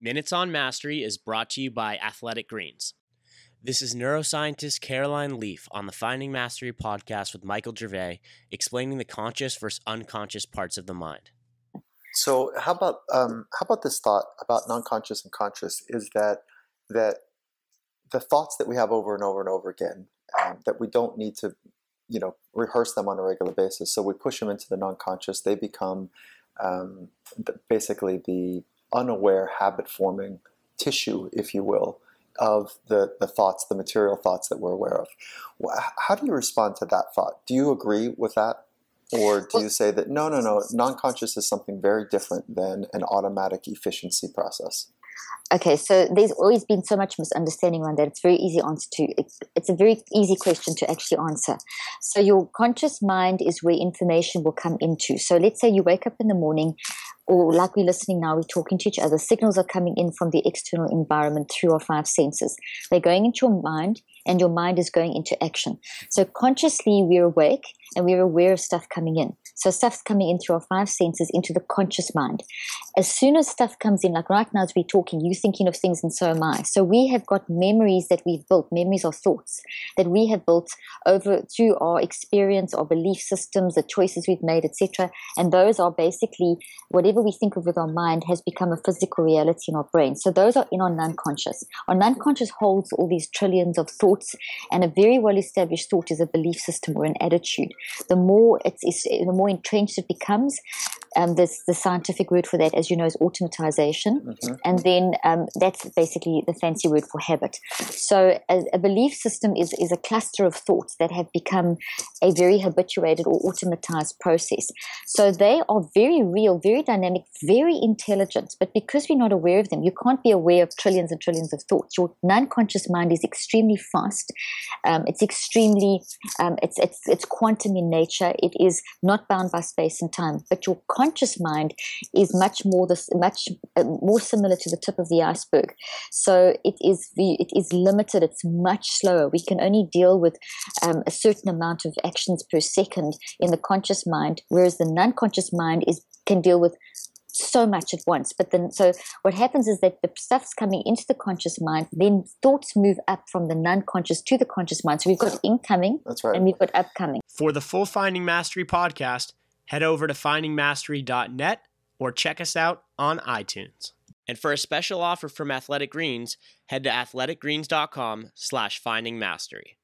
Minutes on Mastery is brought to you by Athletic Greens. This is neuroscientist Caroline Leaf on the Finding Mastery podcast with Michael Gervais, explaining the conscious versus unconscious parts of the mind. So, how about um, how about this thought about non-conscious and conscious? Is that that the thoughts that we have over and over and over again um, that we don't need to, you know, rehearse them on a regular basis. So we push them into the non-conscious. They become um, basically the unaware habit forming tissue, if you will, of the, the thoughts, the material thoughts that we're aware of. How do you respond to that thought? Do you agree with that? Or do you say that no, no, no, non conscious is something very different than an automatic efficiency process? Okay, so there's always been so much misunderstanding around that. It's very easy answer to. It's, it's a very easy question to actually answer. So your conscious mind is where information will come into. So let's say you wake up in the morning or like we're listening now, we're talking to each other, signals are coming in from the external environment through our five senses. They're going into your mind, and your mind is going into action. So consciously, we're awake and we're aware of stuff coming in. So stuff's coming in through our five senses into the conscious mind. As soon as stuff comes in, like right now as we're talking, you're thinking of things and so am I. So we have got memories that we've built, memories or thoughts that we have built over through our experience, our belief systems, the choices we've made, etc. And those are basically whatever we think of with our mind has become a physical reality in our brain. So those are in our non-conscious. Our non-conscious holds all these trillions of thoughts, and a very well-established thought is a belief system or an attitude. The more it's the more entrenched it becomes, um, this, the scientific word for that, as you know, is automatization. Mm-hmm. And then um, that's basically the fancy word for habit. So a, a, belief system is, is a cluster of thoughts that have become a very habituated or automatized process. So they are very real, very dynamic, very intelligent. But because we're not aware of them, you can't be aware of trillions and trillions of thoughts. Your non-conscious mind is extremely fast. Um, it's extremely, um, it's, it's, it's quantum in nature. It is not bound by space and time. But your conscious mind is much more this much uh, more similar to the tip of the iceberg. So it is it is limited. It's much slower. We can only deal with um, a certain amount of actions per second in the conscious mind, whereas the non-conscious mind is can deal with so much at once. But then, so what happens is that the stuff's coming into the conscious mind, then thoughts move up from the non conscious to the conscious mind. So we've got incoming That's right. and we've got upcoming. For the full Finding Mastery podcast, head over to findingmastery.net or check us out on iTunes. And for a special offer from Athletic Greens, head to athleticgreens.com slash findingmastery.